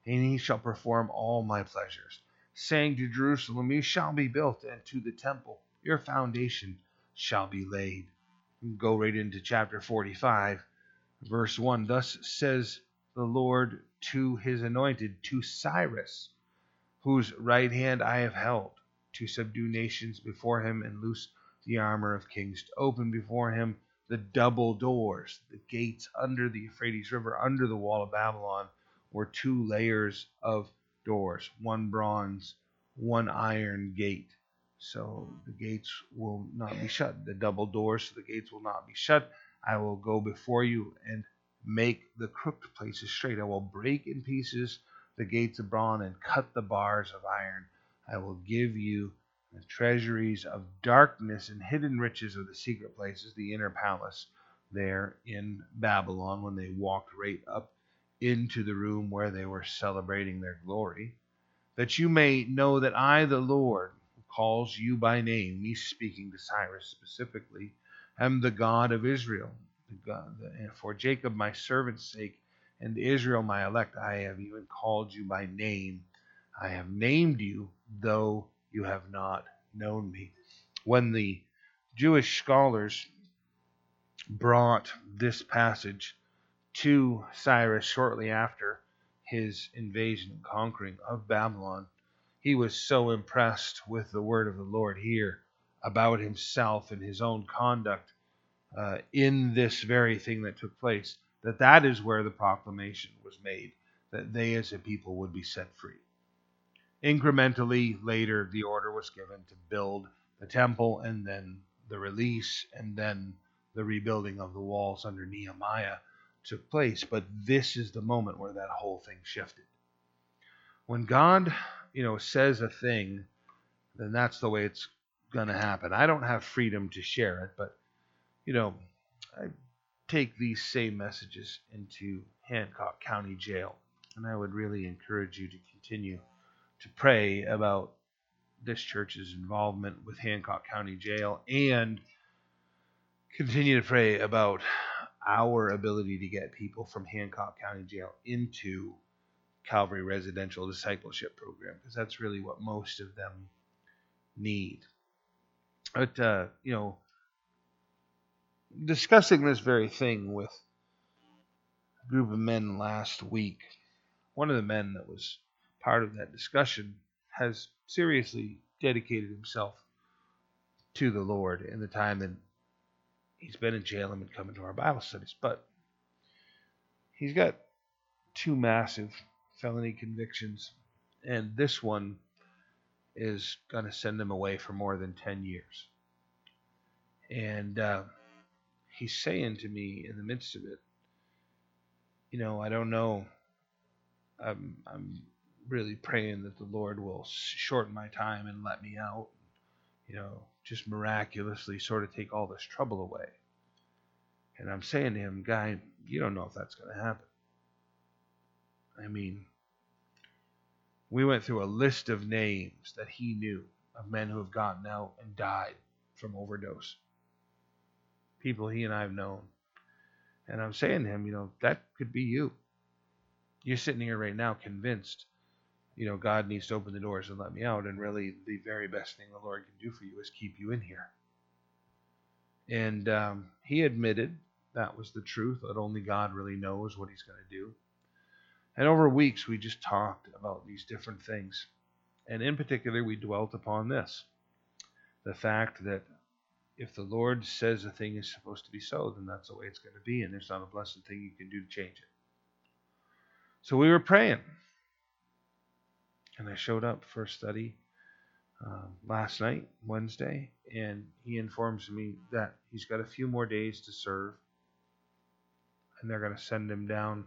and he shall perform all my pleasures, saying to Jerusalem, You shall be built, and to the temple your foundation shall be laid. Go right into chapter 45, verse 1. Thus says the Lord to his anointed, to Cyrus, whose right hand I have held to subdue nations before him and loose the armor of kings, to open before him the double doors, the gates under the Euphrates River, under the wall of Babylon, were two layers of doors, one bronze, one iron gate. So the gates will not be shut. The double doors, so the gates will not be shut. I will go before you and make the crooked places straight. I will break in pieces the gates of bronze and cut the bars of iron. I will give you the treasuries of darkness and hidden riches of the secret places, the inner palace there in Babylon when they walked right up into the room where they were celebrating their glory, that you may know that I, the Lord, who calls you by name, me speaking to Cyrus specifically, am the God of Israel. The God, for Jacob my servant's sake, and Israel my elect, I have even called you by name I have named you, though you have not known me. When the Jewish scholars brought this passage to Cyrus shortly after his invasion and conquering of Babylon, he was so impressed with the word of the Lord here about himself and his own conduct uh, in this very thing that took place, that that is where the proclamation was made, that they as a people would be set free. Incrementally, later, the order was given to build the temple and then the release and then the rebuilding of the walls under Nehemiah took place. But this is the moment where that whole thing shifted. When God, you know, says a thing, then that's the way it's going to happen. I don't have freedom to share it, but you know, I take these same messages into Hancock County Jail, and I would really encourage you to continue to pray about this church's involvement with Hancock County Jail and continue to pray about our ability to get people from Hancock County Jail into Calvary Residential Discipleship Program because that's really what most of them need. But, uh, you know, discussing this very thing with a group of men last week, one of the men that was part of that discussion has seriously dedicated himself to the Lord in the time that he's been in jail and been coming to our Bible studies. But he's got two massive felony convictions, and this one is going to send him away for more than 10 years. And uh, he's saying to me in the midst of it, you know, I don't know. I'm, I'm really praying that the Lord will shorten my time and let me out. You know, just miraculously sort of take all this trouble away. And I'm saying to him, Guy, you don't know if that's going to happen. I mean, we went through a list of names that he knew of men who have gotten out and died from overdose. People he and I have known. And I'm saying to him, you know, that could be you. You're sitting here right now convinced, you know, God needs to open the doors and let me out. And really, the very best thing the Lord can do for you is keep you in here. And um, he admitted that was the truth, that only God really knows what he's going to do. And over weeks, we just talked about these different things. And in particular, we dwelt upon this the fact that if the Lord says a thing is supposed to be so, then that's the way it's going to be, and there's not a blessed thing you can do to change it. So we were praying. And I showed up for a study uh, last night, Wednesday, and he informs me that he's got a few more days to serve, and they're going to send him down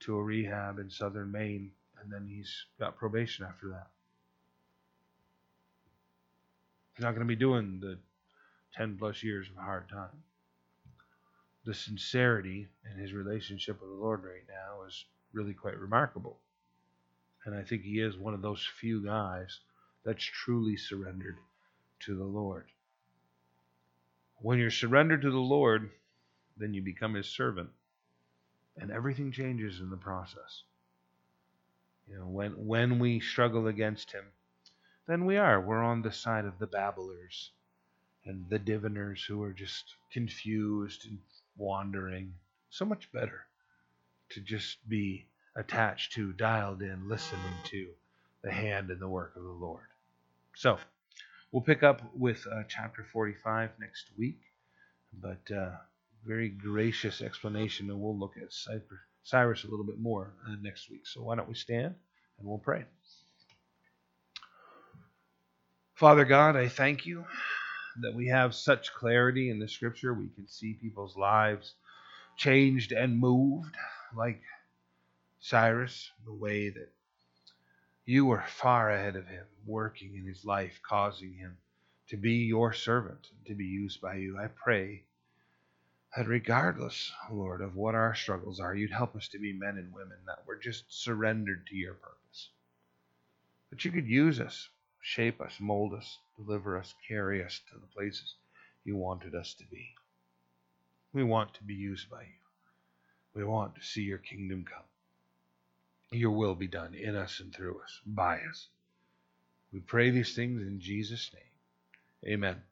to a rehab in southern Maine, and then he's got probation after that. He's not going to be doing the 10 plus years of hard time. The sincerity in his relationship with the Lord right now is really quite remarkable. And I think he is one of those few guys that's truly surrendered to the Lord. When you're surrendered to the Lord, then you become his servant and everything changes in the process. You know, when when we struggle against him, then we are. We're on the side of the babblers and the diviners who are just confused and wandering. So much better to just be attached to, dialed in, listening to the hand and the work of the Lord. So, we'll pick up with uh, chapter 45 next week. But uh, very gracious explanation, and we'll look at Cyrus a little bit more uh, next week. So why don't we stand and we'll pray. Father God, I thank you that we have such clarity in the scripture. We can see people's lives changed and moved like Cyrus, the way that you were far ahead of him, working in his life, causing him to be your servant, and to be used by you. I pray that regardless, Lord, of what our struggles are, you'd help us to be men and women that were just surrendered to your purpose. That you could use us, shape us, mold us, deliver us, carry us to the places you wanted us to be. We want to be used by you. We want to see your kingdom come. Your will be done in us and through us, by us. We pray these things in Jesus' name. Amen.